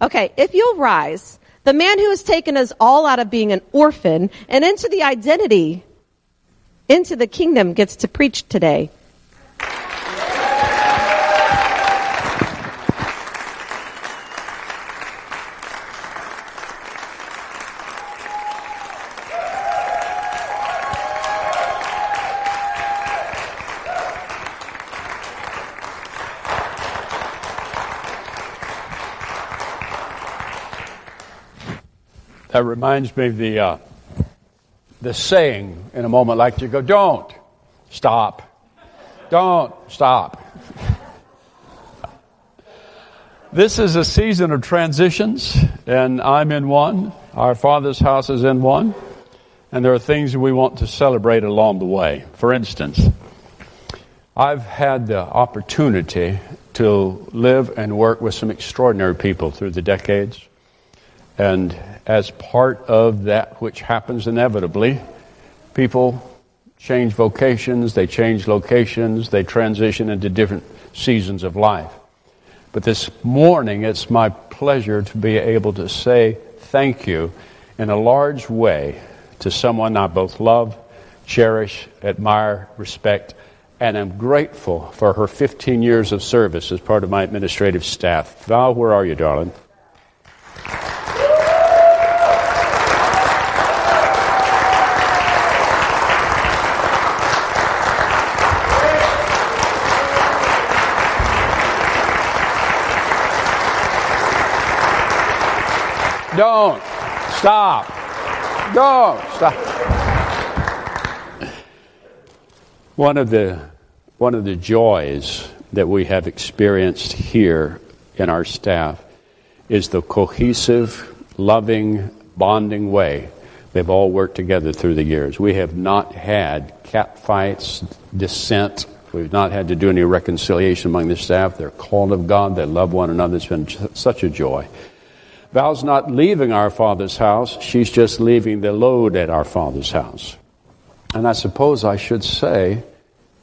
Okay, if you'll rise, the man who has taken us all out of being an orphan and into the identity, into the kingdom gets to preach today. That reminds me of the, uh, the saying in a moment like you go, don't stop. Don't stop. this is a season of transitions, and I'm in one. Our Father's house is in one. And there are things we want to celebrate along the way. For instance, I've had the opportunity to live and work with some extraordinary people through the decades. And as part of that which happens inevitably, people change vocations, they change locations, they transition into different seasons of life. But this morning, it's my pleasure to be able to say thank you in a large way to someone I both love, cherish, admire, respect, and am grateful for her 15 years of service as part of my administrative staff. Val, where are you, darling? Don't stop. Don't stop. One of the one of the joys that we have experienced here in our staff is the cohesive, loving, bonding way they've all worked together through the years. We have not had cat fights, dissent. We've not had to do any reconciliation among the staff. They're called of God. They love one another. It's been such a joy. Val's not leaving our Father's house, she's just leaving the load at our Father's house. And I suppose I should say,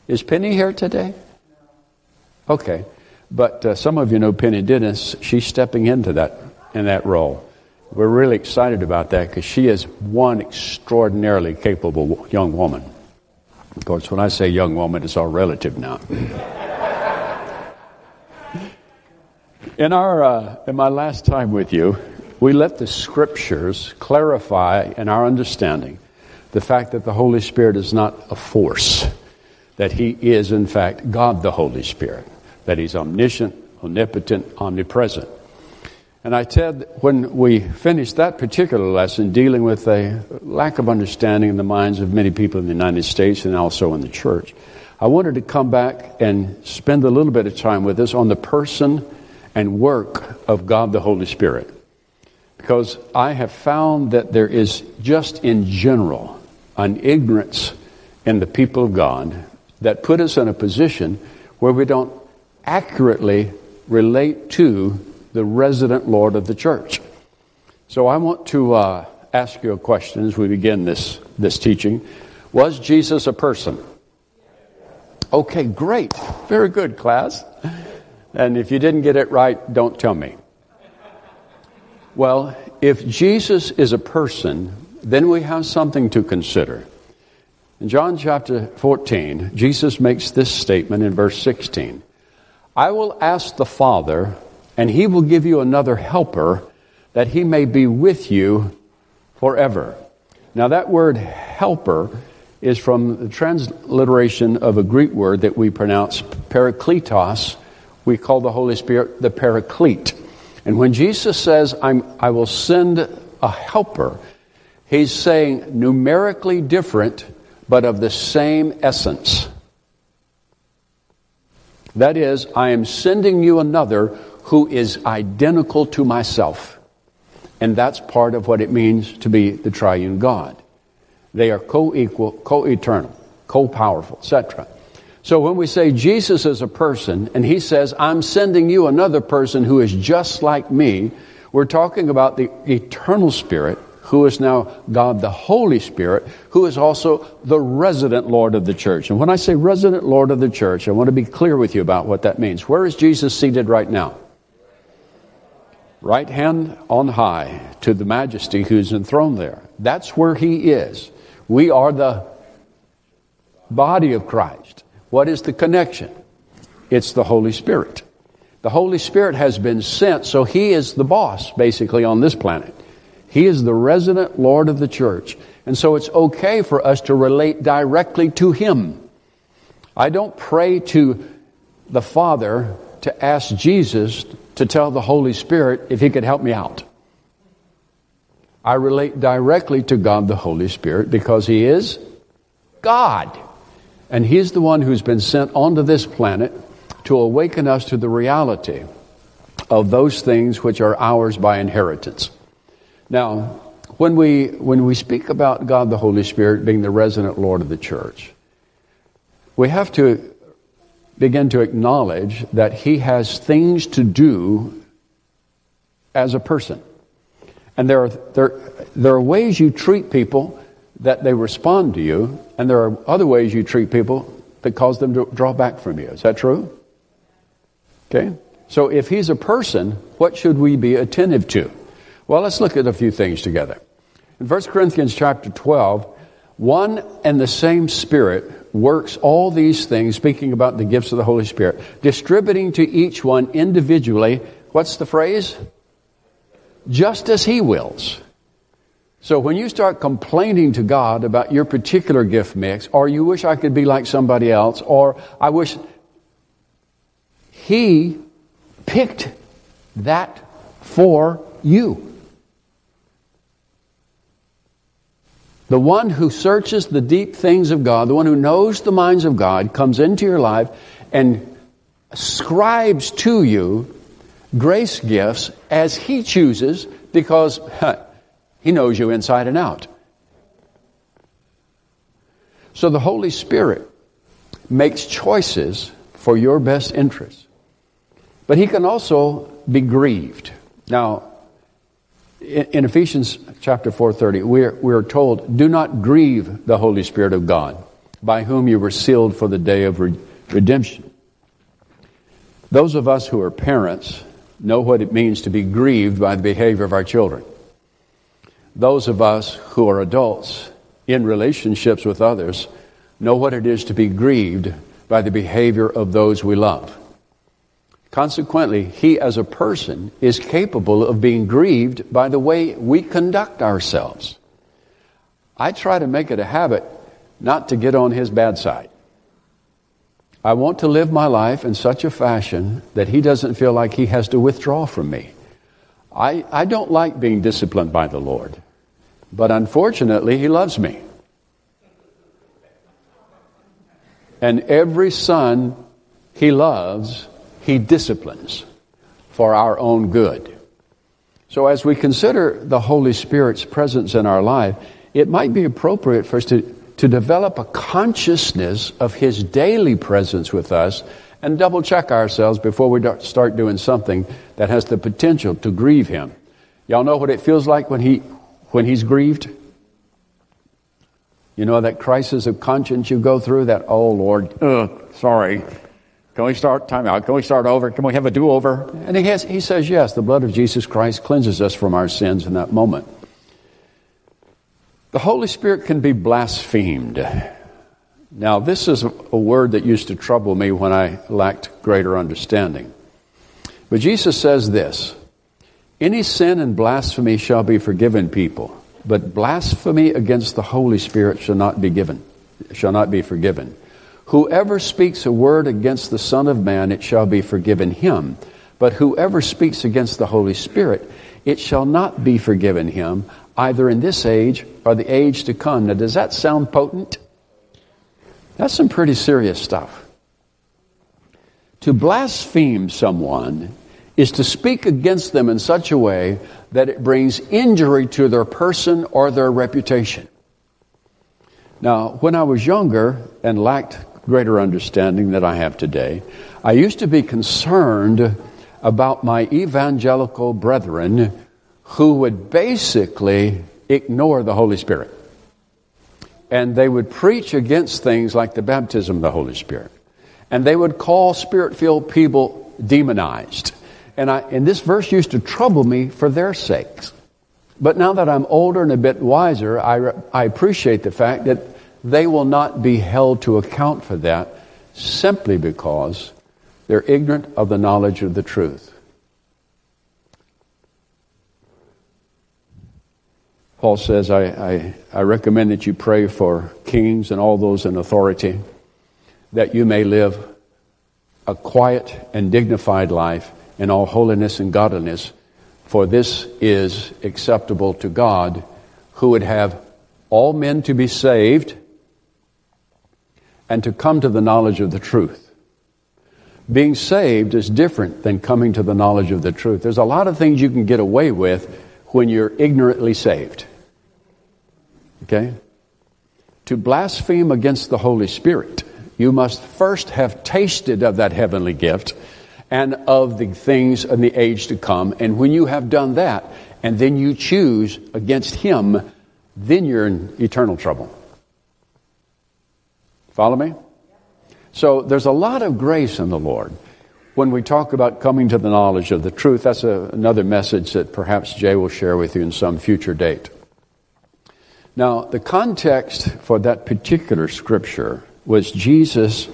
is Penny here today? Okay. But uh, some of you know Penny Dennis. She's stepping into that, in that role. We're really excited about that because she is one extraordinarily capable young woman. Of course, when I say young woman, it's all relative now. In our uh, in my last time with you, we let the scriptures clarify in our understanding the fact that the Holy Spirit is not a force, that He is in fact God the Holy Spirit, that He's omniscient, omnipotent, omnipresent. And I said when we finished that particular lesson dealing with a lack of understanding in the minds of many people in the United States and also in the church, I wanted to come back and spend a little bit of time with us on the person and work of God the Holy Spirit. Because I have found that there is just in general an ignorance in the people of God that put us in a position where we don't accurately relate to the resident Lord of the church. So I want to uh, ask you a question as we begin this, this teaching. Was Jesus a person? Okay, great. Very good, class. And if you didn't get it right, don't tell me. Well, if Jesus is a person, then we have something to consider. In John chapter 14, Jesus makes this statement in verse 16 I will ask the Father, and he will give you another helper, that he may be with you forever. Now, that word helper is from the transliteration of a Greek word that we pronounce parakletos, we call the Holy Spirit the Paraclete. And when Jesus says, i will send a helper, he's saying numerically different, but of the same essence. That is, I am sending you another who is identical to myself. And that's part of what it means to be the triune God. They are co equal, co eternal, co powerful, etc. So when we say Jesus is a person and he says, I'm sending you another person who is just like me, we're talking about the eternal spirit who is now God the Holy Spirit, who is also the resident Lord of the church. And when I say resident Lord of the church, I want to be clear with you about what that means. Where is Jesus seated right now? right hand on high to the majesty who's enthroned there. That's where he is. We are the body of Christ. What is the connection? It's the Holy Spirit. The Holy Spirit has been sent, so he is the boss, basically, on this planet. He is the resident Lord of the church. And so it's okay for us to relate directly to him. I don't pray to the Father to ask Jesus to tell the Holy Spirit if he could help me out. I relate directly to God the Holy Spirit because he is God. And he's the one who's been sent onto this planet to awaken us to the reality of those things which are ours by inheritance. Now, when we, when we speak about God the Holy Spirit being the resident Lord of the church, we have to begin to acknowledge that he has things to do as a person. And there are, there, there are ways you treat people that they respond to you, and there are other ways you treat people that cause them to draw back from you. Is that true? Okay? So if he's a person, what should we be attentive to? Well, let's look at a few things together. In 1 Corinthians chapter 12, one and the same Spirit works all these things, speaking about the gifts of the Holy Spirit, distributing to each one individually, what's the phrase? Just as He wills. So when you start complaining to God about your particular gift mix, or you wish I could be like somebody else, or I wish He picked that for you. The one who searches the deep things of God, the one who knows the minds of God, comes into your life and ascribes to you grace gifts as He chooses because He knows you inside and out. So the Holy Spirit makes choices for your best interest. But He can also be grieved. Now, in Ephesians chapter 4:30, we're, we're told, "Do not grieve the Holy Spirit of God, by whom you were sealed for the day of re- redemption." Those of us who are parents know what it means to be grieved by the behavior of our children. Those of us who are adults in relationships with others know what it is to be grieved by the behavior of those we love. Consequently, he as a person is capable of being grieved by the way we conduct ourselves. I try to make it a habit not to get on his bad side. I want to live my life in such a fashion that he doesn't feel like he has to withdraw from me. I, I don't like being disciplined by the Lord, but unfortunately, he loves me. And every son he loves he disciplines for our own good. So, as we consider the Holy Spirit's presence in our life, it might be appropriate for us to, to develop a consciousness of His daily presence with us and double check ourselves before we start doing something that has the potential to grieve Him. Y'all know what it feels like when, he, when He's grieved? You know that crisis of conscience you go through? That, oh Lord, ugh, sorry, can we start time out? Can we start over? Can we have a do over? And he, has, he says, yes, the blood of Jesus Christ cleanses us from our sins in that moment. The Holy Spirit can be blasphemed. Now, this is a word that used to trouble me when I lacked greater understanding. But Jesus says this Any sin and blasphemy shall be forgiven people, but blasphemy against the Holy Spirit shall not be given, shall not be forgiven. Whoever speaks a word against the Son of Man, it shall be forgiven him. But whoever speaks against the Holy Spirit, it shall not be forgiven him, either in this age or the age to come. Now, does that sound potent? That's some pretty serious stuff. To blaspheme someone is to speak against them in such a way that it brings injury to their person or their reputation. Now, when I was younger and lacked greater understanding than I have today. I used to be concerned about my evangelical brethren who would basically ignore the Holy Spirit. And they would preach against things like the baptism of the Holy Spirit. And they would call spirit filled people demonized. And, I, and this verse used to trouble me for their sakes. But now that I'm older and a bit wiser, I, I appreciate the fact that they will not be held to account for that simply because they're ignorant of the knowledge of the truth. Paul says, I, I, I, recommend that you pray for kings and all those in authority, that you may live a quiet and dignified life in all holiness and godliness, for this is acceptable to God, who would have all men to be saved and to come to the knowledge of the truth. Being saved is different than coming to the knowledge of the truth. There's a lot of things you can get away with when you're ignorantly saved. Okay? To blaspheme against the Holy Spirit, you must first have tasted of that heavenly gift and of the things in the age to come. And when you have done that, and then you choose against Him, then you're in eternal trouble. Follow me? So there's a lot of grace in the Lord. When we talk about coming to the knowledge of the truth, that's a, another message that perhaps Jay will share with you in some future date. Now, the context for that particular scripture was Jesus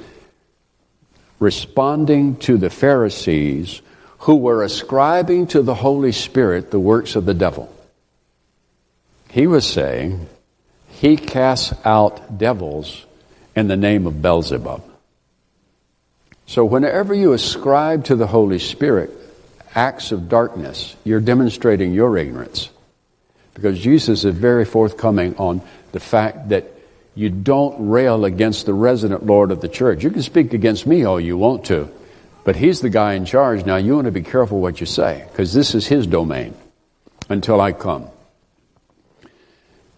responding to the Pharisees who were ascribing to the Holy Spirit the works of the devil. He was saying, He casts out devils in the name of Beelzebub. So, whenever you ascribe to the Holy Spirit acts of darkness, you're demonstrating your ignorance. Because Jesus is very forthcoming on the fact that you don't rail against the resident Lord of the church. You can speak against me all you want to, but He's the guy in charge. Now, you want to be careful what you say, because this is His domain until I come.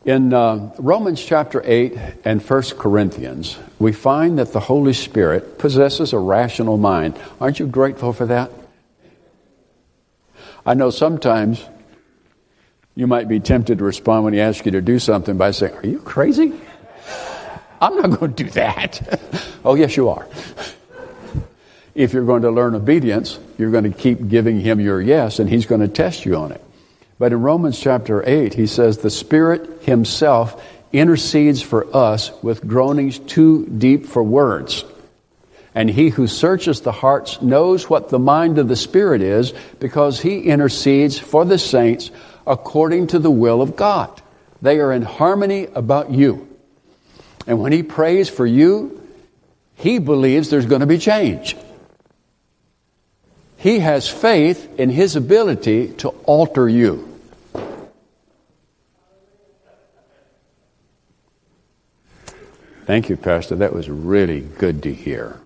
In uh, Romans chapter 8 and 1 Corinthians, we find that the Holy Spirit possesses a rational mind. Aren't you grateful for that? I know sometimes you might be tempted to respond when he asks you to do something by saying, Are you crazy? I'm not going to do that. oh, yes, you are. if you're going to learn obedience, you're going to keep giving him your yes, and he's going to test you on it. But in Romans chapter 8, he says, The Spirit himself intercedes for us with groanings too deep for words. And he who searches the hearts knows what the mind of the Spirit is because he intercedes for the saints according to the will of God. They are in harmony about you. And when he prays for you, he believes there's going to be change. He has faith in his ability to alter you. Thank you, Pastor. That was really good to hear.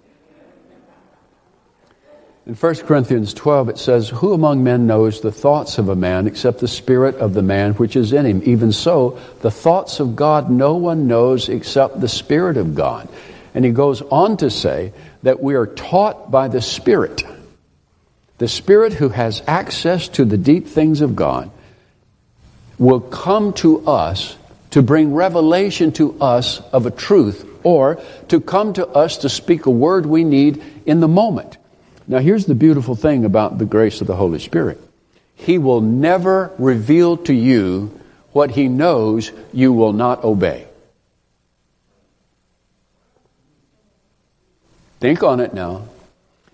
In 1 Corinthians 12, it says, Who among men knows the thoughts of a man except the spirit of the man which is in him? Even so, the thoughts of God no one knows except the Spirit of God. And he goes on to say that we are taught by the Spirit. The Spirit who has access to the deep things of God will come to us to bring revelation to us of a truth or to come to us to speak a word we need in the moment. Now, here's the beautiful thing about the grace of the Holy Spirit He will never reveal to you what He knows you will not obey. Think on it now.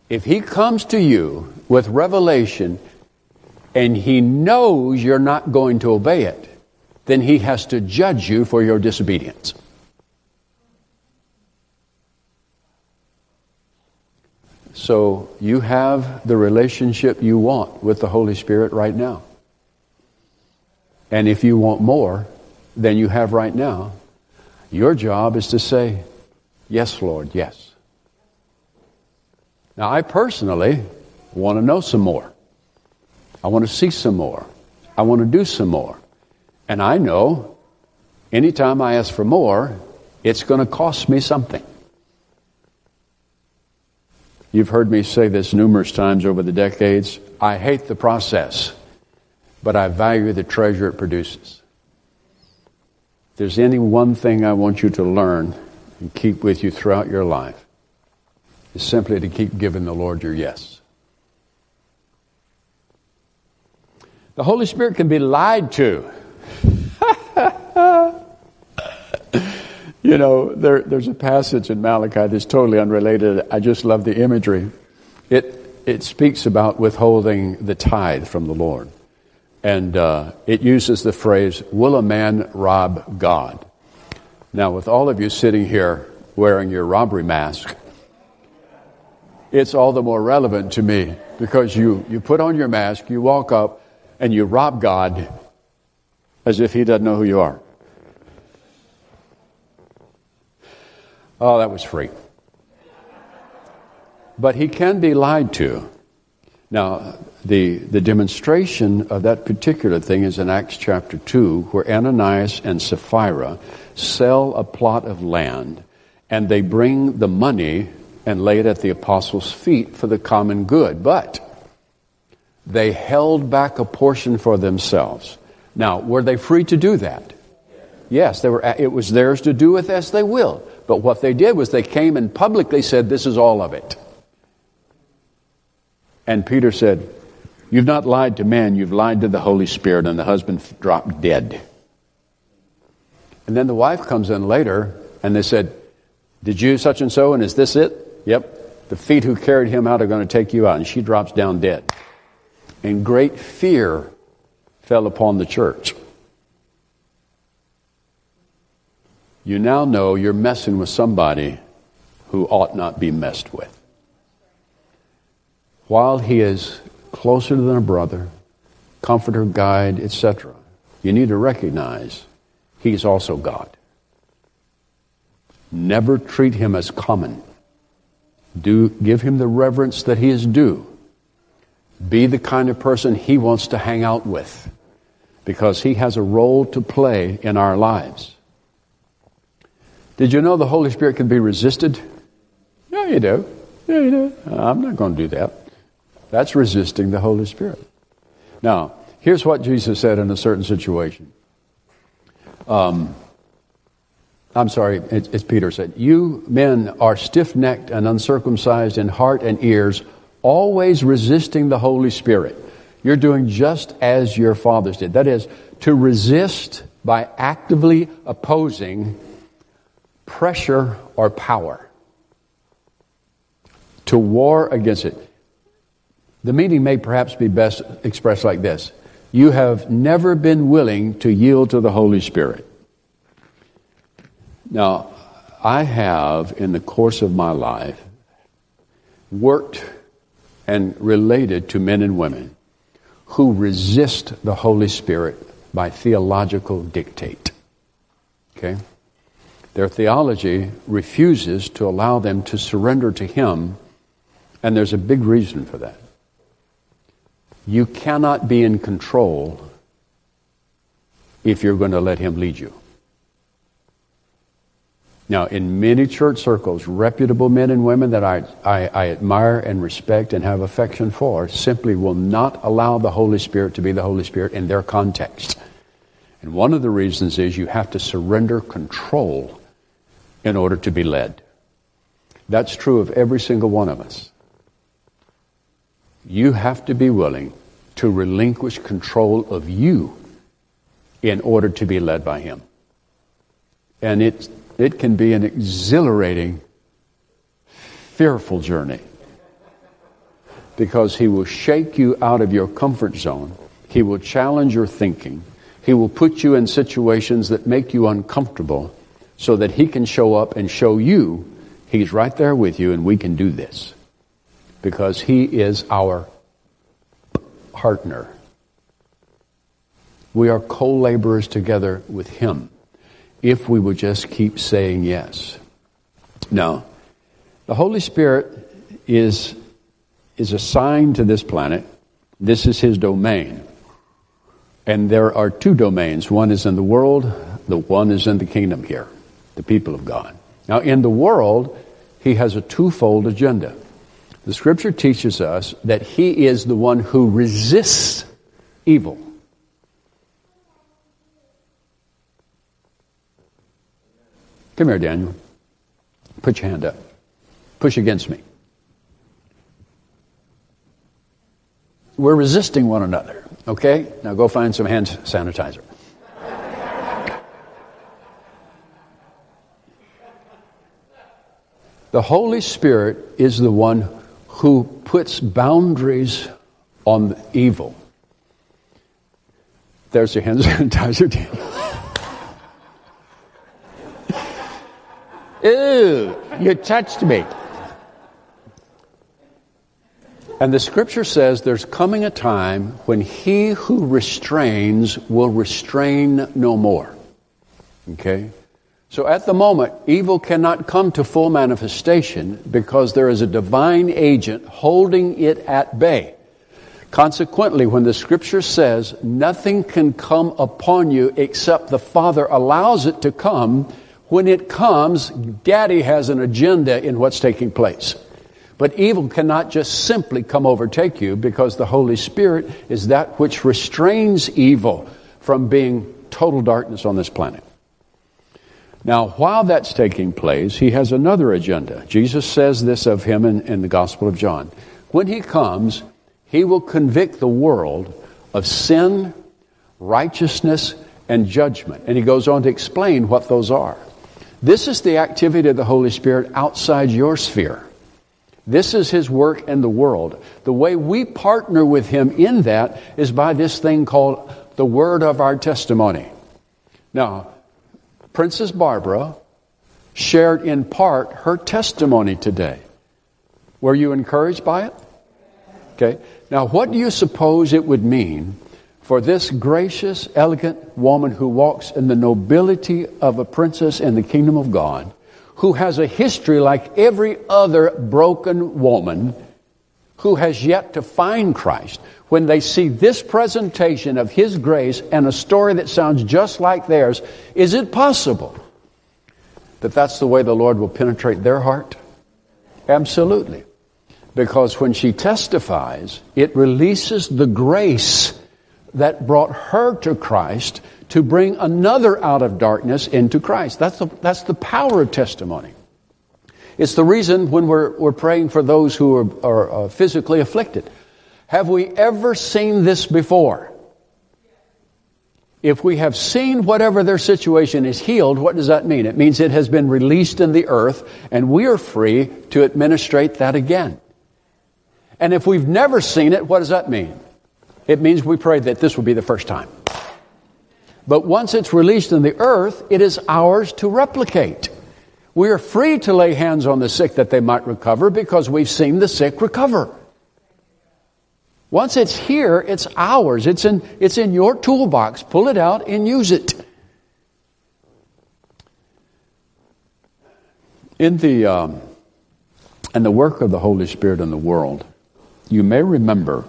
If He comes to you with revelation and He knows you're not going to obey it, then He has to judge you for your disobedience. So you have the relationship you want with the Holy Spirit right now. And if you want more than you have right now, your job is to say, Yes, Lord, yes. Now, I personally want to know some more. I want to see some more. I want to do some more. And I know anytime I ask for more, it's going to cost me something. You've heard me say this numerous times over the decades. I hate the process, but I value the treasure it produces. If there's any one thing I want you to learn and keep with you throughout your life, is simply to keep giving the Lord your yes. The Holy Spirit can be lied to. you know, there, there's a passage in Malachi that's totally unrelated. I just love the imagery. It, it speaks about withholding the tithe from the Lord. And uh, it uses the phrase, Will a man rob God? Now, with all of you sitting here wearing your robbery mask, it's all the more relevant to me because you, you put on your mask, you walk up, and you rob God as if He doesn't know who you are. Oh, that was free. But He can be lied to. Now, the, the demonstration of that particular thing is in Acts chapter 2, where Ananias and Sapphira sell a plot of land and they bring the money and lay it at the apostles' feet for the common good. But they held back a portion for themselves. Now, were they free to do that? Yes, they were, it was theirs to do with as they will. But what they did was they came and publicly said, This is all of it. And Peter said, You've not lied to man, you've lied to the Holy Spirit. And the husband dropped dead. And then the wife comes in later and they said, Did you such and so? And is this it? Yep. The feet who carried him out are going to take you out. And she drops down dead. And great fear fell upon the church. You now know you're messing with somebody who ought not be messed with. While he is closer than a brother, comforter, guide, etc., you need to recognize he's also God. Never treat him as common. Do give him the reverence that he is due. Be the kind of person he wants to hang out with because he has a role to play in our lives. Did you know the Holy Spirit can be resisted? Yeah, you do. Yeah, you do. I'm not going to do that. That's resisting the Holy Spirit. Now, here's what Jesus said in a certain situation. Um, I'm sorry, it's Peter said, You men are stiff necked and uncircumcised in heart and ears, always resisting the Holy Spirit. You're doing just as your fathers did. That is, to resist by actively opposing pressure or power. To war against it. The meaning may perhaps be best expressed like this You have never been willing to yield to the Holy Spirit. Now, I have, in the course of my life, worked and related to men and women who resist the Holy Spirit by theological dictate. Okay? Their theology refuses to allow them to surrender to Him, and there's a big reason for that. You cannot be in control if you're going to let Him lead you. Now, in many church circles, reputable men and women that I, I, I, admire and respect and have affection for simply will not allow the Holy Spirit to be the Holy Spirit in their context. And one of the reasons is you have to surrender control in order to be led. That's true of every single one of us. You have to be willing to relinquish control of you in order to be led by Him. And it's it can be an exhilarating, fearful journey because He will shake you out of your comfort zone. He will challenge your thinking. He will put you in situations that make you uncomfortable so that He can show up and show you He's right there with you and we can do this because He is our partner. We are co laborers together with Him if we would just keep saying yes. Now, the Holy Spirit is, is assigned to this planet. This is his domain. And there are two domains. One is in the world, the one is in the kingdom here, the people of God. Now, in the world, he has a twofold agenda. The scripture teaches us that he is the one who resists evil. Come here, Daniel. Put your hand up. Push against me. We're resisting one another. Okay? Now go find some hand sanitizer. The Holy Spirit is the one who puts boundaries on evil. There's your hand sanitizer. Ew, you touched me. And the scripture says there's coming a time when he who restrains will restrain no more. Okay? So at the moment, evil cannot come to full manifestation because there is a divine agent holding it at bay. Consequently, when the scripture says nothing can come upon you except the Father allows it to come, when it comes, Daddy has an agenda in what's taking place. But evil cannot just simply come overtake you because the Holy Spirit is that which restrains evil from being total darkness on this planet. Now, while that's taking place, he has another agenda. Jesus says this of him in, in, the Gospel of John. When he comes, he will convict the world of sin, righteousness, and judgment. And he goes on to explain what those are. This is the activity of the Holy Spirit outside your sphere. This is his work in the world. The way we partner with him in that is by this thing called the word of our testimony. Now, Princess Barbara shared in part her testimony today. Were you encouraged by it? Okay. Now, what do you suppose it would mean for this gracious, elegant woman who walks in the nobility of a princess in the kingdom of God, who has a history like every other broken woman who has yet to find Christ, when they see this presentation of His grace and a story that sounds just like theirs, is it possible that that's the way the Lord will penetrate their heart? Absolutely. Because when she testifies, it releases the grace that brought her to Christ to bring another out of darkness into Christ. That's the, that's the power of testimony. It's the reason when we're, we're praying for those who are, are uh, physically afflicted. Have we ever seen this before? If we have seen whatever their situation is healed, what does that mean? It means it has been released in the earth and we are free to administrate that again. And if we've never seen it, what does that mean? It means we pray that this will be the first time. But once it's released in the earth, it is ours to replicate. We are free to lay hands on the sick that they might recover because we've seen the sick recover. Once it's here, it's ours. It's in, it's in your toolbox. Pull it out and use it. In the, um, in the work of the Holy Spirit in the world, you may remember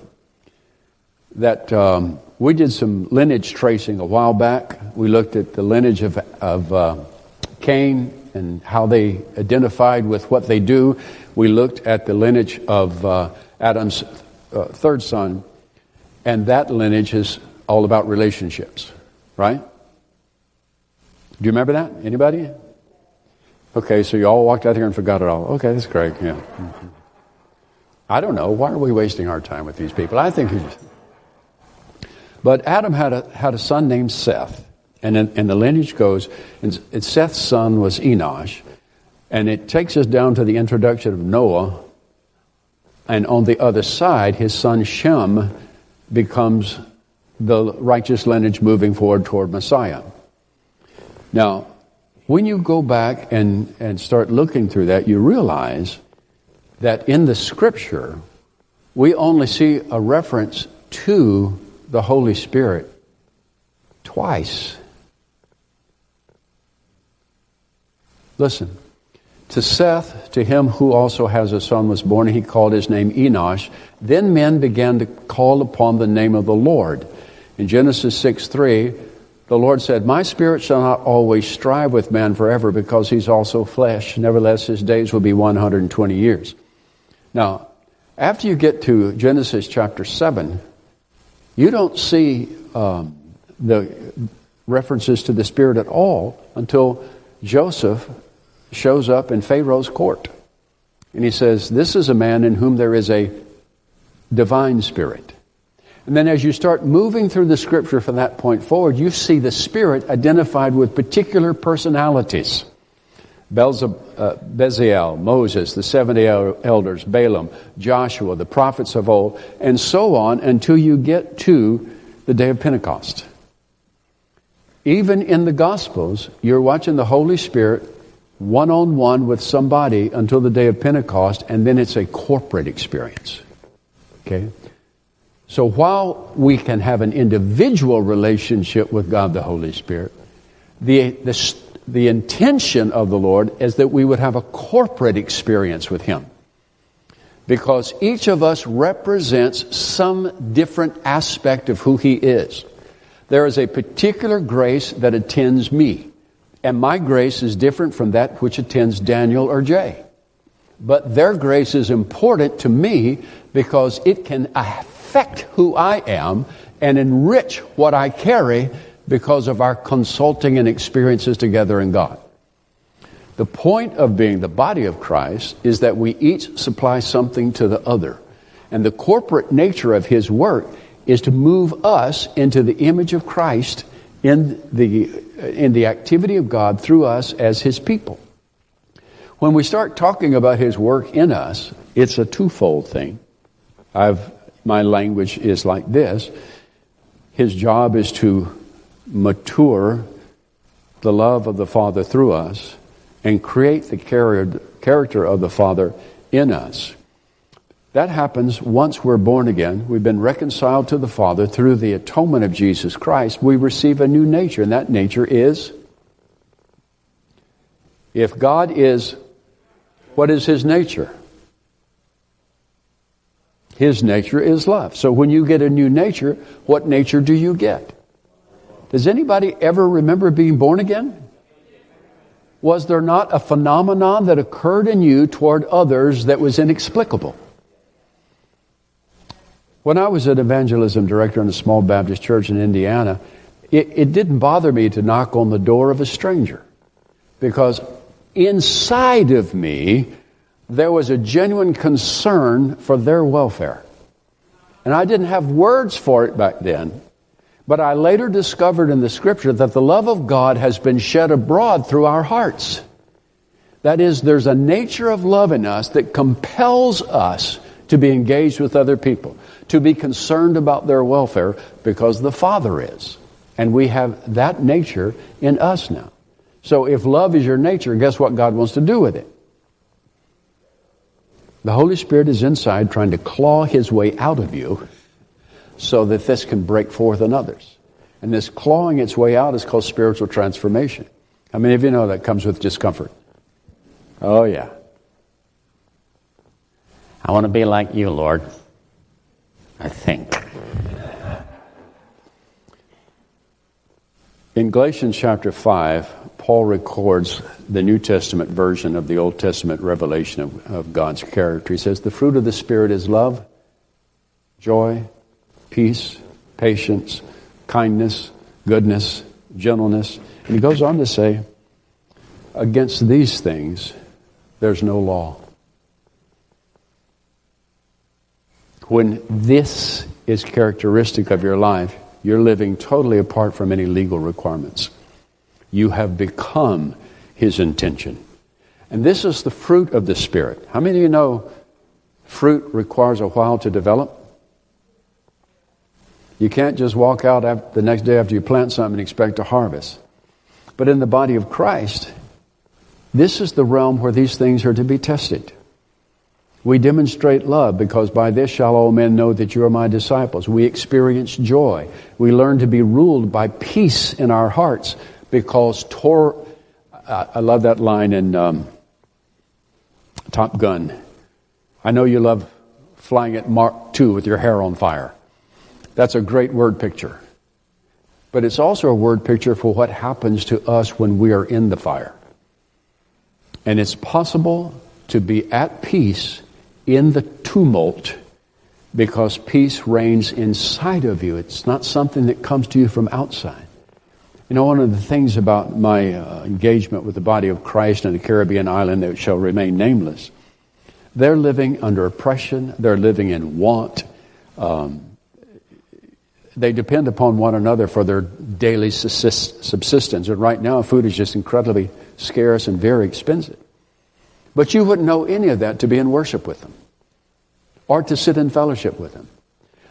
that um, we did some lineage tracing a while back. We looked at the lineage of, of uh, Cain and how they identified with what they do. We looked at the lineage of uh, Adam's uh, third son, and that lineage is all about relationships, right? Do you remember that? Anybody? Okay, so you all walked out here and forgot it all. Okay, that's great. Yeah. Mm-hmm. I don't know. Why are we wasting our time with these people? I think. But Adam had a, had a son named Seth. And, in, and the lineage goes, and Seth's son was Enosh. And it takes us down to the introduction of Noah. And on the other side, his son Shem becomes the righteous lineage moving forward toward Messiah. Now, when you go back and, and start looking through that, you realize that in the scripture, we only see a reference to the Holy Spirit twice. Listen. To Seth, to him who also has a son was born, he called his name Enosh. Then men began to call upon the name of the Lord. In Genesis 6 3, the Lord said, My spirit shall not always strive with man forever because he's also flesh. Nevertheless, his days will be 120 years. Now, after you get to Genesis chapter 7, you don't see um, the references to the Spirit at all until Joseph shows up in Pharaoh's court. And he says, This is a man in whom there is a divine spirit. And then as you start moving through the scripture from that point forward, you see the Spirit identified with particular personalities. Belzeb, uh, Beziel, Moses, the 70 elders, Balaam, Joshua, the prophets of old, and so on until you get to the day of Pentecost. Even in the Gospels, you're watching the Holy Spirit one on one with somebody until the day of Pentecost, and then it's a corporate experience. Okay? So while we can have an individual relationship with God the Holy Spirit, the, the, the intention of the Lord is that we would have a corporate experience with Him. Because each of us represents some different aspect of who He is. There is a particular grace that attends me, and my grace is different from that which attends Daniel or Jay. But their grace is important to me because it can affect who I am and enrich what I carry because of our consulting and experiences together in God. The point of being the body of Christ is that we each supply something to the other. And the corporate nature of his work is to move us into the image of Christ in the, in the activity of God through us as his people. When we start talking about his work in us, it's a twofold thing. I've, my language is like this. His job is to mature the love of the Father through us and create the character of the Father in us. That happens once we're born again. We've been reconciled to the Father through the atonement of Jesus Christ. We receive a new nature, and that nature is if God is, what is His nature? His nature is love. So when you get a new nature, what nature do you get? Does anybody ever remember being born again? Was there not a phenomenon that occurred in you toward others that was inexplicable? When I was an evangelism director in a small Baptist church in Indiana, it, it didn't bother me to knock on the door of a stranger because inside of me there was a genuine concern for their welfare. And I didn't have words for it back then. But I later discovered in the scripture that the love of God has been shed abroad through our hearts. That is, there's a nature of love in us that compels us to be engaged with other people, to be concerned about their welfare because the Father is. And we have that nature in us now. So if love is your nature, guess what God wants to do with it? The Holy Spirit is inside trying to claw his way out of you so that this can break forth in others. And this clawing its way out is called spiritual transformation. How many of you know that comes with discomfort? Oh, yeah. I want to be like you, Lord. I think. In Galatians chapter 5, Paul records the New Testament version of the Old Testament revelation of, of God's character. He says, The fruit of the Spirit is love, joy, peace, patience, kindness, goodness, gentleness. And he goes on to say, against these things, there's no law. When this is characteristic of your life, you're living totally apart from any legal requirements. You have become his intention. And this is the fruit of the Spirit. How many of you know fruit requires a while to develop? You can't just walk out the next day after you plant something and expect to harvest. But in the body of Christ, this is the realm where these things are to be tested. We demonstrate love because by this shall all men know that you are my disciples. We experience joy. We learn to be ruled by peace in our hearts because Tor, I love that line in um, Top Gun. I know you love flying at Mach 2 with your hair on fire. That's a great word picture. But it's also a word picture for what happens to us when we are in the fire. And it's possible to be at peace in the tumult because peace reigns inside of you. It's not something that comes to you from outside. You know, one of the things about my uh, engagement with the body of Christ in a Caribbean island that shall remain nameless, they're living under oppression, they're living in want. Um, they depend upon one another for their daily subsistence. And right now, food is just incredibly scarce and very expensive. But you wouldn't know any of that to be in worship with them or to sit in fellowship with them.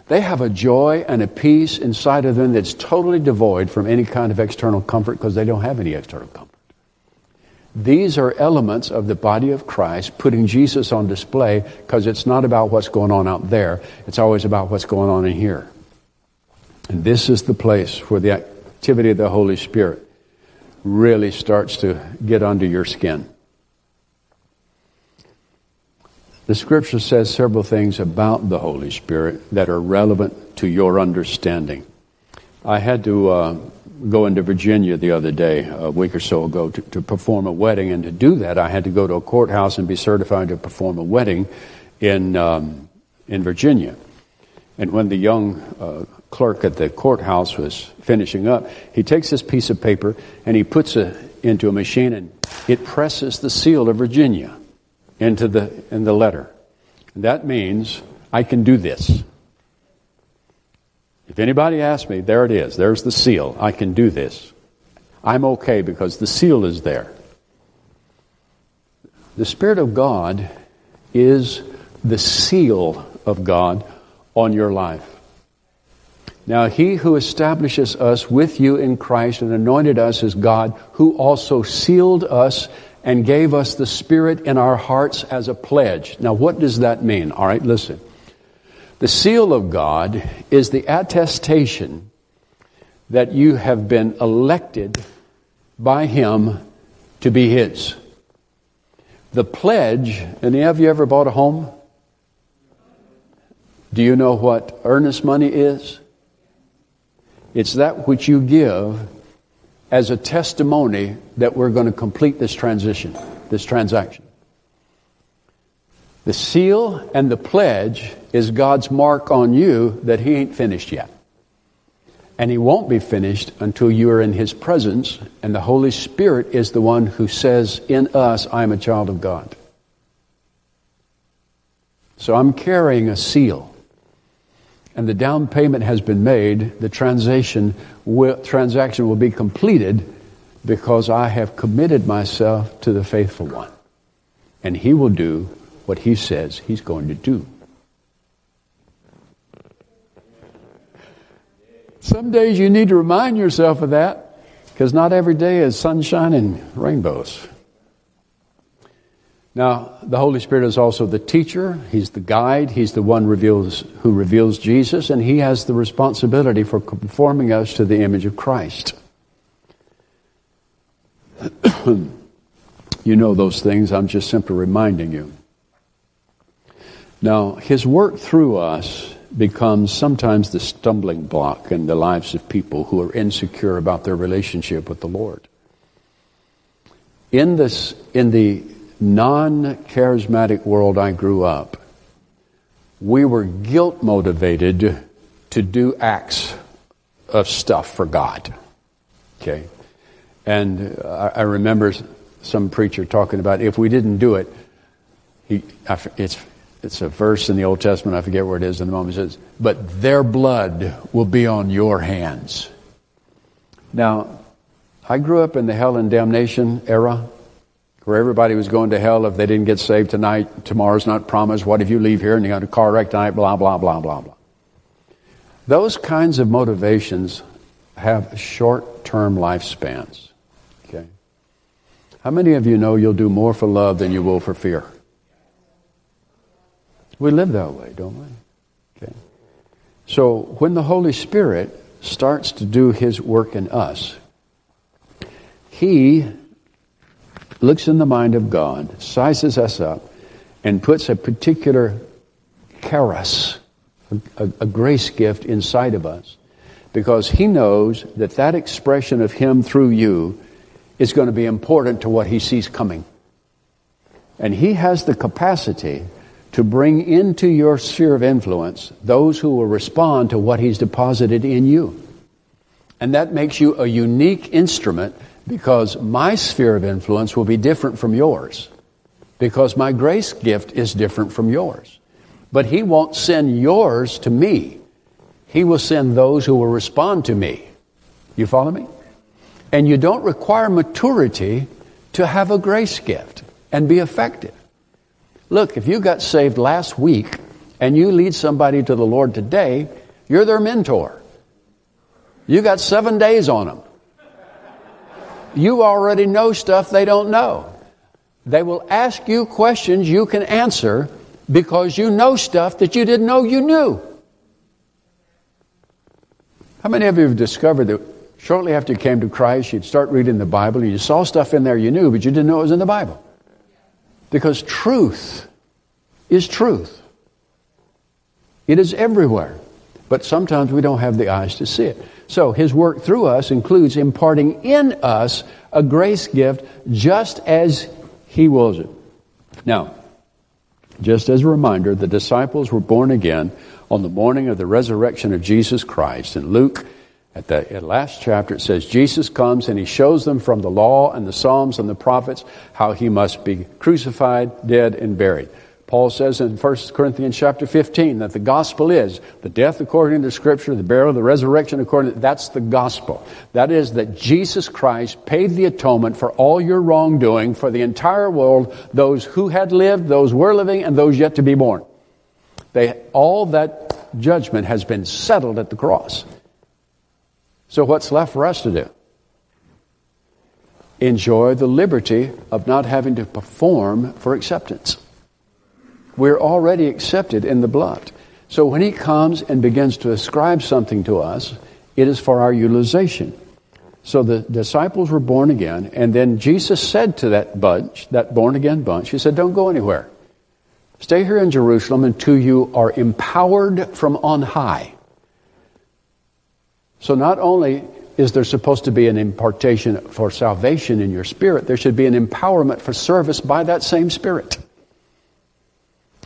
They have a joy and a peace inside of them that's totally devoid from any kind of external comfort because they don't have any external comfort. These are elements of the body of Christ putting Jesus on display because it's not about what's going on out there, it's always about what's going on in here. And this is the place where the activity of the Holy Spirit really starts to get under your skin. The scripture says several things about the Holy Spirit that are relevant to your understanding. I had to uh, go into Virginia the other day, a week or so ago, to, to, perform a wedding. And to do that, I had to go to a courthouse and be certified to perform a wedding in, um, in Virginia. And when the young uh, clerk at the courthouse was finishing up, he takes this piece of paper and he puts it into a machine and it presses the seal of Virginia into the, in the letter. And that means I can do this. If anybody asks me, there it is. There's the seal. I can do this. I'm okay because the seal is there. The Spirit of God is the seal of God on your life. Now, he who establishes us with you in Christ and anointed us is God, who also sealed us and gave us the Spirit in our hearts as a pledge. Now, what does that mean? All right, listen. The seal of God is the attestation that you have been elected by Him to be His. The pledge, any of you ever bought a home? Do you know what earnest money is? It's that which you give as a testimony that we're going to complete this transition, this transaction. The seal and the pledge is God's mark on you that He ain't finished yet. And He won't be finished until you are in His presence, and the Holy Spirit is the one who says in us, I am a child of God. So I'm carrying a seal. And the down payment has been made. The transaction will, transaction will be completed because I have committed myself to the faithful one. And he will do what he says he's going to do. Some days you need to remind yourself of that because not every day is sunshine and rainbows. Now, the Holy Spirit is also the teacher, He's the guide, He's the one reveals, who reveals Jesus, and He has the responsibility for conforming us to the image of Christ. you know those things, I'm just simply reminding you. Now, His work through us becomes sometimes the stumbling block in the lives of people who are insecure about their relationship with the Lord. In this, in the non charismatic world I grew up, we were guilt motivated to do acts of stuff for God. Okay? And I remember some preacher talking about if we didn't do it, he, it's, it's a verse in the Old Testament, I forget where it is in the moment, it says, but their blood will be on your hands. Now, I grew up in the hell and damnation era where everybody was going to hell if they didn't get saved tonight. Tomorrow's not promised. What if you leave here and you got a car wreck tonight? Blah, blah, blah, blah, blah. Those kinds of motivations have short term lifespans. Okay? How many of you know you'll do more for love than you will for fear? We live that way, don't we? Okay. So when the Holy Spirit starts to do His work in us, He looks in the mind of God, sizes us up, and puts a particular charis, a, a, grace gift inside of us, because He knows that that expression of Him through you is going to be important to what He sees coming. And He has the capacity to bring into your sphere of influence those who will respond to what He's deposited in you. And that makes you a unique instrument because my sphere of influence will be different from yours. Because my grace gift is different from yours. But He won't send yours to me. He will send those who will respond to me. You follow me? And you don't require maturity to have a grace gift and be effective. Look, if you got saved last week and you lead somebody to the Lord today, you're their mentor. You got seven days on them. You already know stuff they don't know. They will ask you questions you can answer because you know stuff that you didn't know you knew. How many of you have discovered that shortly after you came to Christ, you'd start reading the Bible and you saw stuff in there you knew, but you didn't know it was in the Bible? Because truth is truth. It is everywhere. But sometimes we don't have the eyes to see it. So his work through us includes imparting in us a grace gift just as he wills it. Now, just as a reminder, the disciples were born again on the morning of the resurrection of Jesus Christ. In Luke, at the last chapter, it says, Jesus comes and he shows them from the law and the Psalms and the prophets how he must be crucified, dead, and buried. Paul says in 1 Corinthians chapter 15 that the gospel is the death according to Scripture, the burial, the resurrection according to, that's the gospel. That is that Jesus Christ paid the atonement for all your wrongdoing for the entire world, those who had lived, those were living, and those yet to be born. They, all that judgment has been settled at the cross. So what's left for us to do? Enjoy the liberty of not having to perform for acceptance. We're already accepted in the blood. So when he comes and begins to ascribe something to us, it is for our utilization. So the disciples were born again, and then Jesus said to that bunch, that born again bunch, He said, Don't go anywhere. Stay here in Jerusalem until you are empowered from on high. So not only is there supposed to be an impartation for salvation in your spirit, there should be an empowerment for service by that same spirit.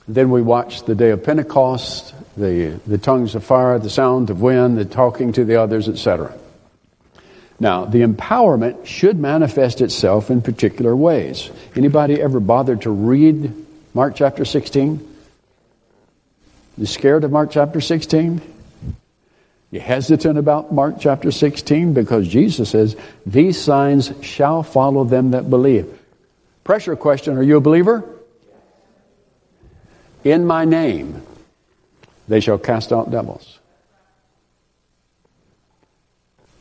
Then we watched the day of Pentecost, the, the tongues of fire, the sound of wind, the talking to the others, etc. Now, the empowerment should manifest itself in particular ways. Anybody ever bothered to read Mark chapter 16? You scared of Mark chapter 16? You hesitant about Mark chapter 16 because Jesus says, These signs shall follow them that believe. Pressure question Are you a believer? In my name, they shall cast out devils.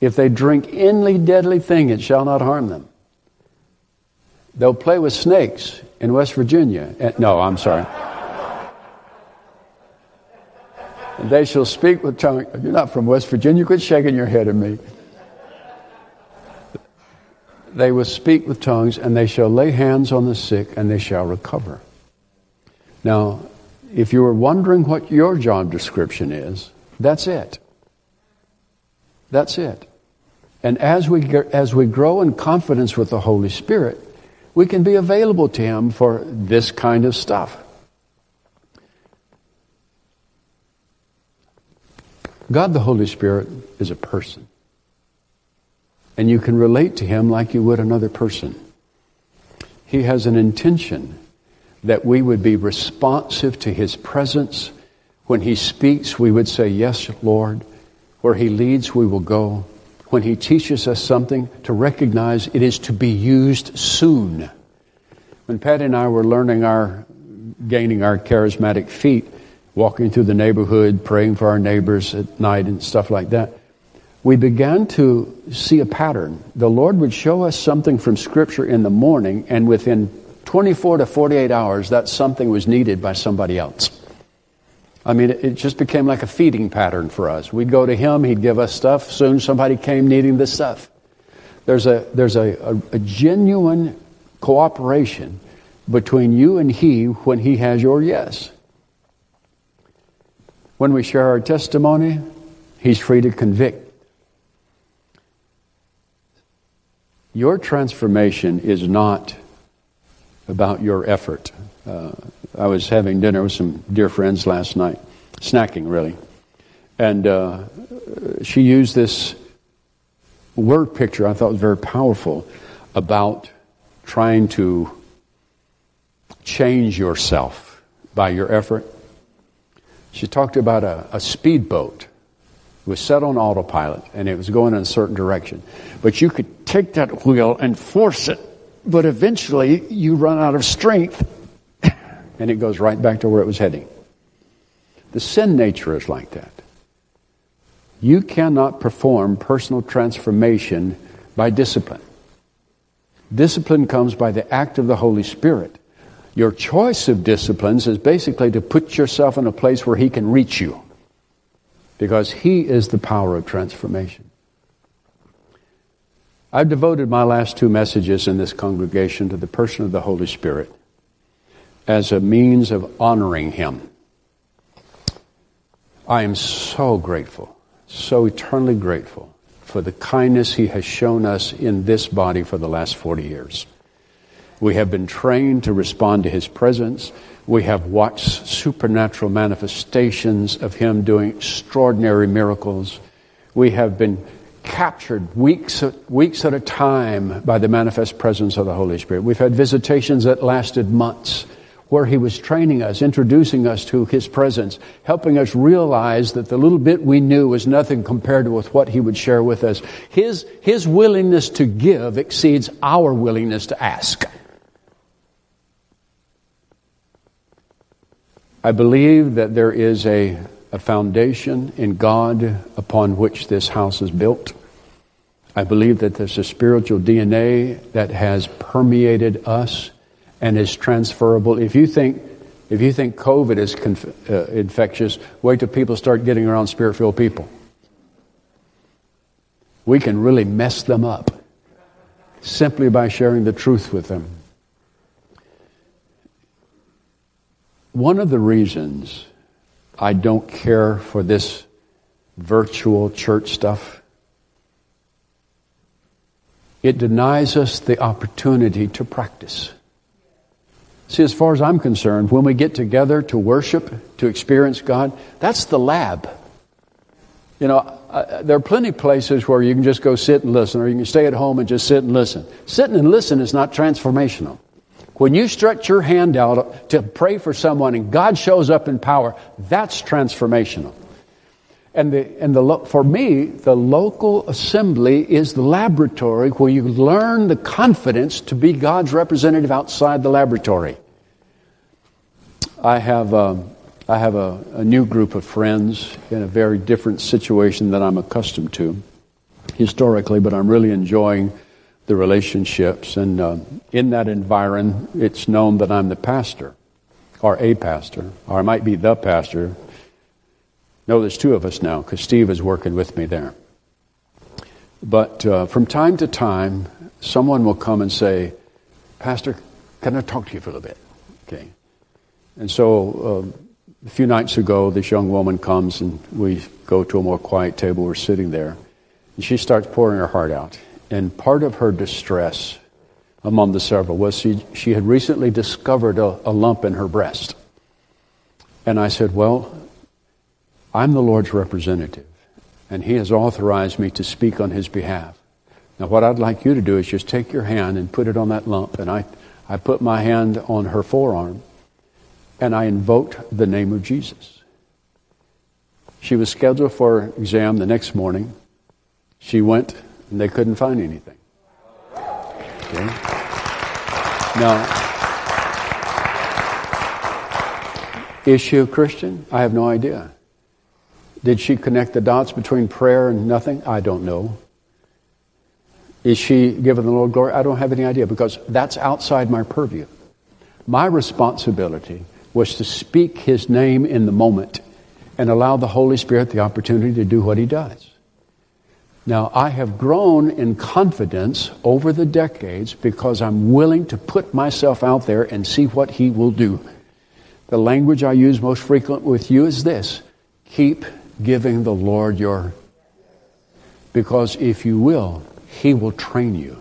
If they drink any deadly thing, it shall not harm them. They'll play with snakes in West Virginia. Eh, no, I'm sorry. And they shall speak with tongues. You're not from West Virginia. Quit shaking your head at me. They will speak with tongues, and they shall lay hands on the sick, and they shall recover. Now, if you were wondering what your job description is, that's it. That's it. And as we, as we grow in confidence with the Holy Spirit, we can be available to Him for this kind of stuff. God the Holy Spirit is a person. And you can relate to Him like you would another person. He has an intention that we would be responsive to His presence. When He speaks, we would say, Yes, Lord. Where He leads, we will go. When He teaches us something, to recognize it is to be used soon. When Patty and I were learning our, gaining our charismatic feet, walking through the neighborhood, praying for our neighbors at night and stuff like that, we began to see a pattern. The Lord would show us something from Scripture in the morning, and within 24 to 48 hours, that something was needed by somebody else. I mean, it just became like a feeding pattern for us. We'd go to him, he'd give us stuff. Soon somebody came needing this stuff. There's a, there's a, a, a genuine cooperation between you and he when he has your yes. When we share our testimony, he's free to convict. Your transformation is not about your effort. Uh, I was having dinner with some dear friends last night, snacking really, and uh, she used this word picture I thought was very powerful about trying to change yourself by your effort. She talked about a, a speedboat was set on autopilot and it was going in a certain direction. But you could take that wheel and force it, but eventually you run out of strength and it goes right back to where it was heading. The sin nature is like that. You cannot perform personal transformation by discipline. Discipline comes by the act of the Holy Spirit. Your choice of disciplines is basically to put yourself in a place where He can reach you because He is the power of transformation. I've devoted my last two messages in this congregation to the person of the Holy Spirit as a means of honoring Him. I am so grateful, so eternally grateful for the kindness He has shown us in this body for the last 40 years. We have been trained to respond to His presence. We have watched supernatural manifestations of Him doing extraordinary miracles. We have been captured weeks, weeks at a time by the manifest presence of the Holy Spirit. We've had visitations that lasted months where he was training us, introducing us to his presence, helping us realize that the little bit we knew was nothing compared with what he would share with us. His, his willingness to give exceeds our willingness to ask. I believe that there is a, a foundation in God upon which this house is built. I believe that there's a spiritual DNA that has permeated us and is transferable. If you think if you think COVID is conf- uh, infectious, wait till people start getting around spirit-filled people. We can really mess them up simply by sharing the truth with them. One of the reasons I don't care for this virtual church stuff, it denies us the opportunity to practice. See, as far as I'm concerned, when we get together to worship, to experience God, that's the lab. You know, uh, there are plenty of places where you can just go sit and listen, or you can stay at home and just sit and listen. Sitting and listen is not transformational. When you stretch your hand out to pray for someone and God shows up in power, that's transformational. And, the, and the, for me, the local assembly is the laboratory where you learn the confidence to be God's representative outside the laboratory. I have, a, um, I have a, a new group of friends in a very different situation than I'm accustomed to historically, but I'm really enjoying the relationships. And uh, in that environment, it's known that I'm the pastor, or a pastor, or I might be the pastor, no, there's two of us now because Steve is working with me there. But uh, from time to time, someone will come and say, Pastor, can I talk to you for a little bit? Okay. And so uh, a few nights ago, this young woman comes and we go to a more quiet table. We're sitting there. And she starts pouring her heart out. And part of her distress among the several was she, she had recently discovered a, a lump in her breast. And I said, Well, I'm the Lord's representative, and He has authorized me to speak on His behalf. Now, what I'd like you to do is just take your hand and put it on that lump. And I, I put my hand on her forearm, and I invoked the name of Jesus. She was scheduled for exam the next morning. She went, and they couldn't find anything. Okay? Now, is she a Christian? I have no idea. Did she connect the dots between prayer and nothing? I don't know. Is she giving the Lord glory? I don't have any idea because that's outside my purview. My responsibility was to speak His name in the moment and allow the Holy Spirit the opportunity to do what He does. Now, I have grown in confidence over the decades because I'm willing to put myself out there and see what He will do. The language I use most frequently with you is this keep giving the Lord your. Because if you will, He will train you.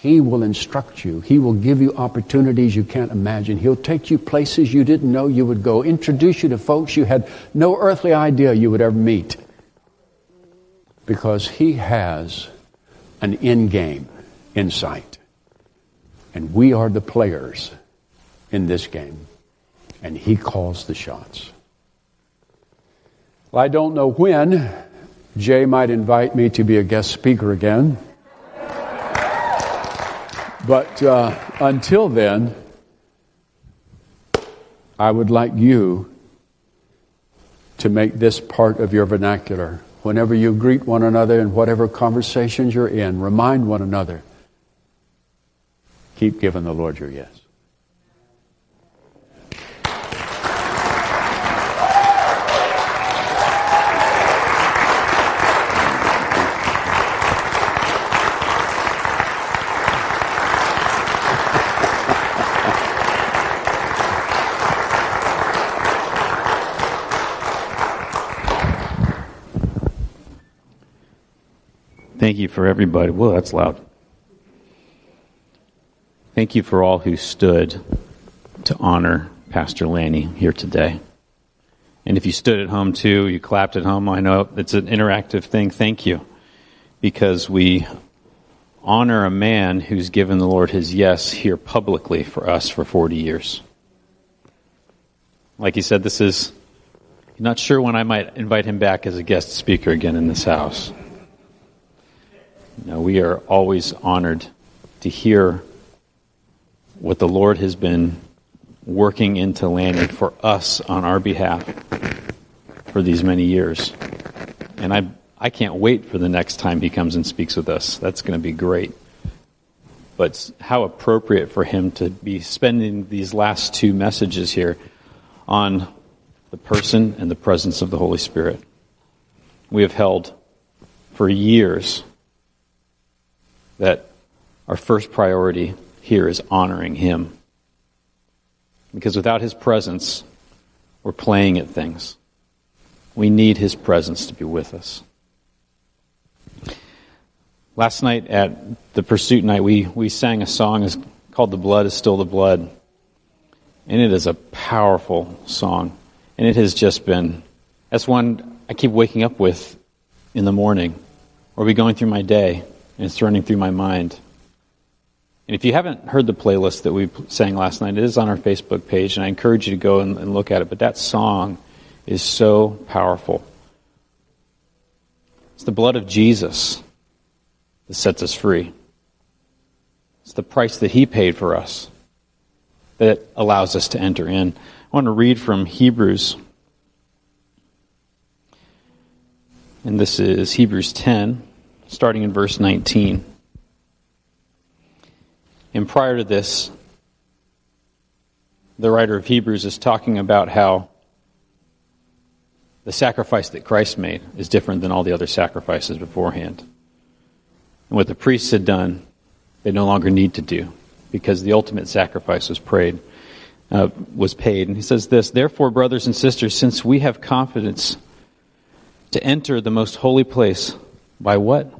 He will instruct you. He will give you opportunities you can't imagine. He'll take you places you didn't know you would go, introduce you to folks you had no earthly idea you would ever meet. Because He has an in game insight. And we are the players in this game. And He calls the shots. Well, I don't know when Jay might invite me to be a guest speaker again. But uh, until then, I would like you to make this part of your vernacular. Whenever you greet one another in whatever conversations you're in, remind one another. Keep giving the Lord your yes. Thank you for everybody. Whoa, that's loud. Thank you for all who stood to honor Pastor Lanny here today. And if you stood at home too, you clapped at home, I know it's an interactive thing. Thank you. Because we honor a man who's given the Lord his yes here publicly for us for 40 years. Like he said, this is, not sure when I might invite him back as a guest speaker again in this house. No, we are always honored to hear what the Lord has been working into Lanny for us on our behalf for these many years. And I, I can't wait for the next time he comes and speaks with us. That's going to be great. But how appropriate for him to be spending these last two messages here on the person and the presence of the Holy Spirit. We have held for years that our first priority here is honoring Him. Because without His presence, we're playing at things. We need His presence to be with us. Last night at the Pursuit Night, we, we sang a song called The Blood is Still the Blood. And it is a powerful song. And it has just been, that's one I keep waking up with in the morning or be going through my day and it's running through my mind. And if you haven't heard the playlist that we sang last night, it is on our Facebook page, and I encourage you to go and, and look at it. But that song is so powerful. It's the blood of Jesus that sets us free. It's the price that He paid for us that allows us to enter in. I want to read from Hebrews. And this is Hebrews 10 starting in verse 19. And prior to this, the writer of Hebrews is talking about how the sacrifice that Christ made is different than all the other sacrifices beforehand. And what the priests had done, they no longer need to do because the ultimate sacrifice was prayed, uh, was paid. And he says this, therefore, brothers and sisters, since we have confidence to enter the most holy place by what?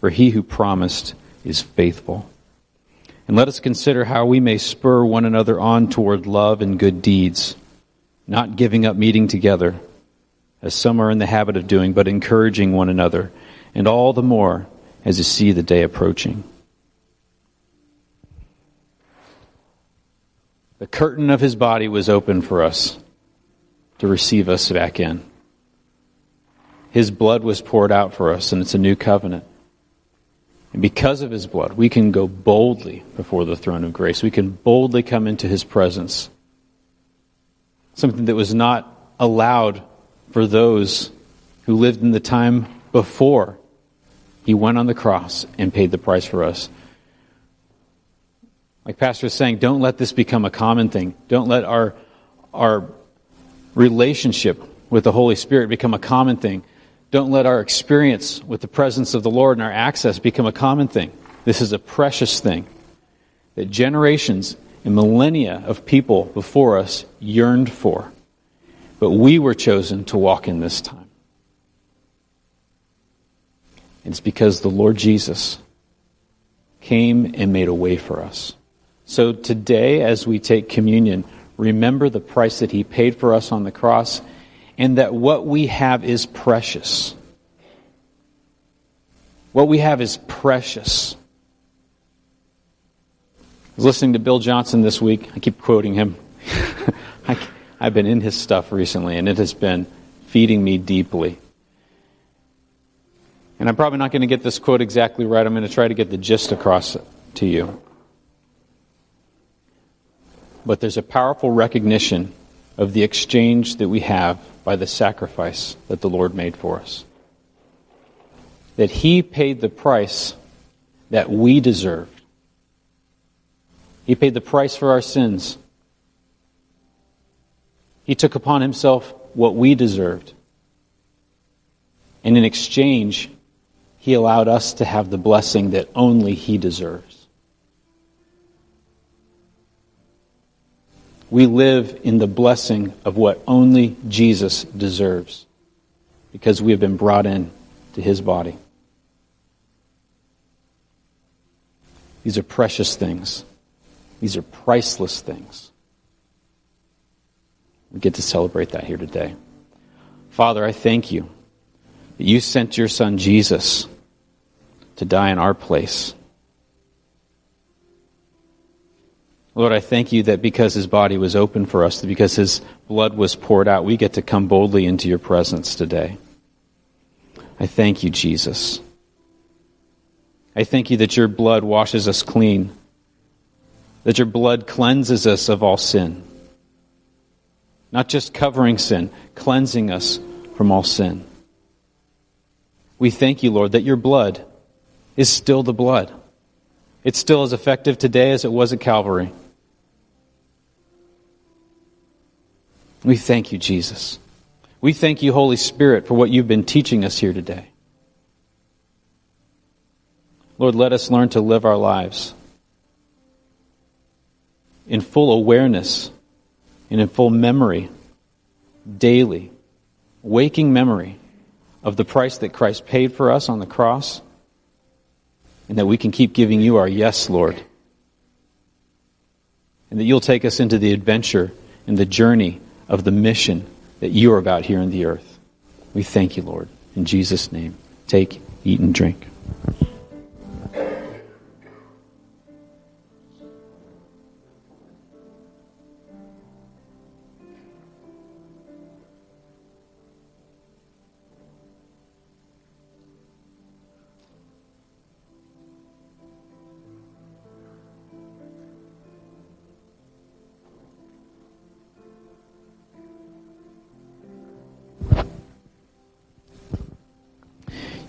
for he who promised is faithful. And let us consider how we may spur one another on toward love and good deeds, not giving up meeting together, as some are in the habit of doing, but encouraging one another, and all the more as you see the day approaching. The curtain of his body was open for us to receive us back in. His blood was poured out for us, and it's a new covenant. And because of his blood, we can go boldly before the throne of grace. We can boldly come into his presence. Something that was not allowed for those who lived in the time before he went on the cross and paid the price for us. Like Pastor was saying, don't let this become a common thing. Don't let our, our relationship with the Holy Spirit become a common thing. Don't let our experience with the presence of the Lord and our access become a common thing. This is a precious thing that generations and millennia of people before us yearned for. But we were chosen to walk in this time. It's because the Lord Jesus came and made a way for us. So today, as we take communion, remember the price that He paid for us on the cross and that what we have is precious. What we have is precious. I was listening to Bill Johnson this week. I keep quoting him. I, I've been in his stuff recently, and it has been feeding me deeply. And I'm probably not going to get this quote exactly right. I'm going to try to get the gist across to you. But there's a powerful recognition of the exchange that we have by the sacrifice that the Lord made for us. That He paid the price that we deserved. He paid the price for our sins. He took upon Himself what we deserved. And in exchange, He allowed us to have the blessing that only He deserves. We live in the blessing of what only Jesus deserves because we have been brought in to His body. These are precious things. These are priceless things. We get to celebrate that here today. Father, I thank you that you sent your son Jesus to die in our place. Lord, I thank you that because his body was open for us, because his blood was poured out, we get to come boldly into your presence today. I thank you, Jesus. I thank you that your blood washes us clean, that your blood cleanses us of all sin. Not just covering sin, cleansing us from all sin. We thank you, Lord, that your blood is still the blood. It's still as effective today as it was at Calvary. We thank you, Jesus. We thank you, Holy Spirit, for what you've been teaching us here today. Lord, let us learn to live our lives in full awareness and in full memory, daily, waking memory of the price that Christ paid for us on the cross, and that we can keep giving you our yes, Lord. And that you'll take us into the adventure and the journey of the mission that you are about here in the earth. We thank you, Lord. In Jesus' name, take, eat, and drink.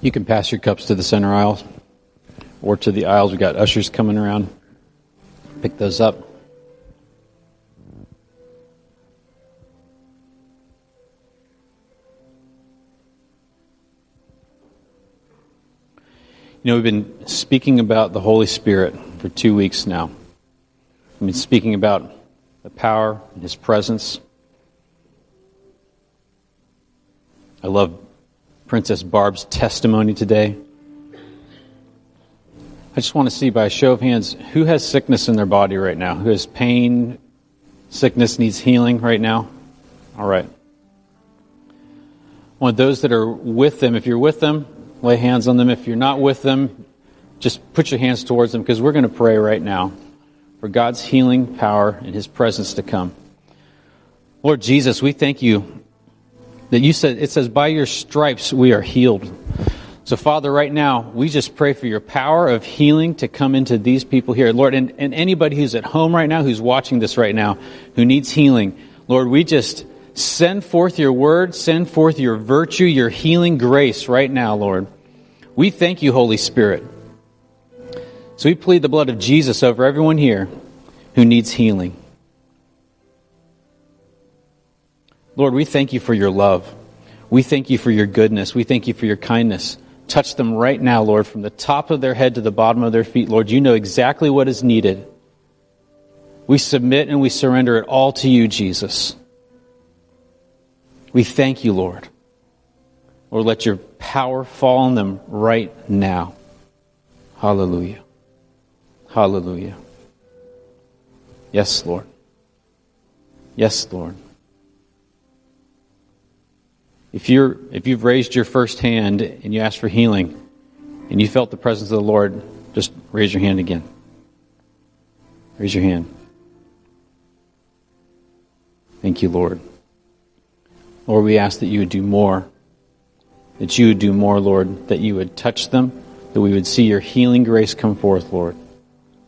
You can pass your cups to the center aisle or to the aisles. We've got ushers coming around. Pick those up. You know, we've been speaking about the Holy Spirit for two weeks now. We've been speaking about the power and His presence. I love Princess Barb's testimony today. I just want to see by a show of hands who has sickness in their body right now? Who has pain, sickness needs healing right now? All right. I want those that are with them, if you're with them, lay hands on them. If you're not with them, just put your hands towards them because we're going to pray right now for God's healing power and His presence to come. Lord Jesus, we thank you that you said, it says, by your stripes we are healed. So, Father, right now, we just pray for your power of healing to come into these people here. Lord, and, and anybody who's at home right now, who's watching this right now, who needs healing, Lord, we just send forth your word, send forth your virtue, your healing grace right now, Lord. We thank you, Holy Spirit. So we plead the blood of Jesus over everyone here who needs healing. Lord, we thank you for your love. We thank you for your goodness. We thank you for your kindness. Touch them right now, Lord, from the top of their head to the bottom of their feet. Lord, you know exactly what is needed. We submit and we surrender it all to you, Jesus. We thank you, Lord. Lord, let your power fall on them right now. Hallelujah. Hallelujah. Yes, Lord. Yes, Lord. If you're if you've raised your first hand and you asked for healing and you felt the presence of the Lord, just raise your hand again. Raise your hand. Thank you, Lord. Lord, we ask that you would do more. That you would do more, Lord, that you would touch them, that we would see your healing grace come forth, Lord.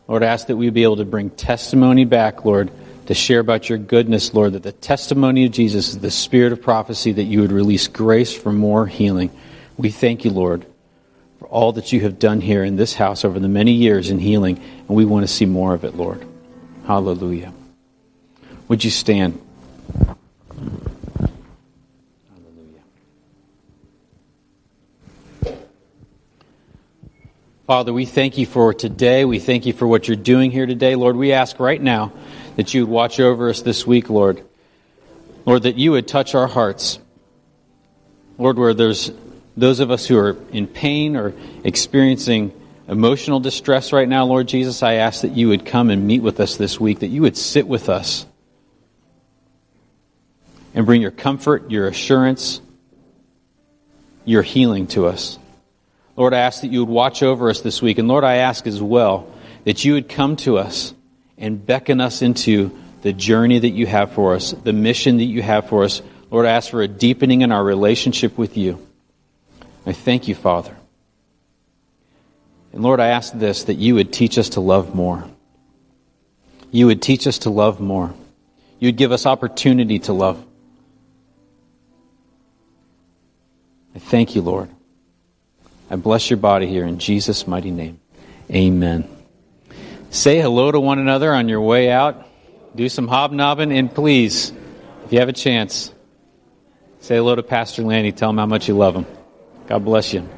Lord, I ask that we be able to bring testimony back, Lord, to share about your goodness, Lord, that the testimony of Jesus is the spirit of prophecy, that you would release grace for more healing. We thank you, Lord, for all that you have done here in this house over the many years in healing, and we want to see more of it, Lord. Hallelujah. Would you stand? Hallelujah. Father, we thank you for today. We thank you for what you're doing here today. Lord, we ask right now that you would watch over us this week, Lord. Lord, that you would touch our hearts. Lord, where there's those of us who are in pain or experiencing emotional distress right now, Lord Jesus, I ask that you would come and meet with us this week, that you would sit with us and bring your comfort, your assurance, your healing to us. Lord, I ask that you would watch over us this week. And Lord, I ask as well that you would come to us and beckon us into the journey that you have for us, the mission that you have for us. Lord, I ask for a deepening in our relationship with you. I thank you, Father. And Lord, I ask this that you would teach us to love more. You would teach us to love more. You would give us opportunity to love. I thank you, Lord. I bless your body here in Jesus' mighty name. Amen. Say hello to one another on your way out. Do some hobnobbing, and please, if you have a chance, say hello to Pastor Lanny. Tell him how much you love him. God bless you.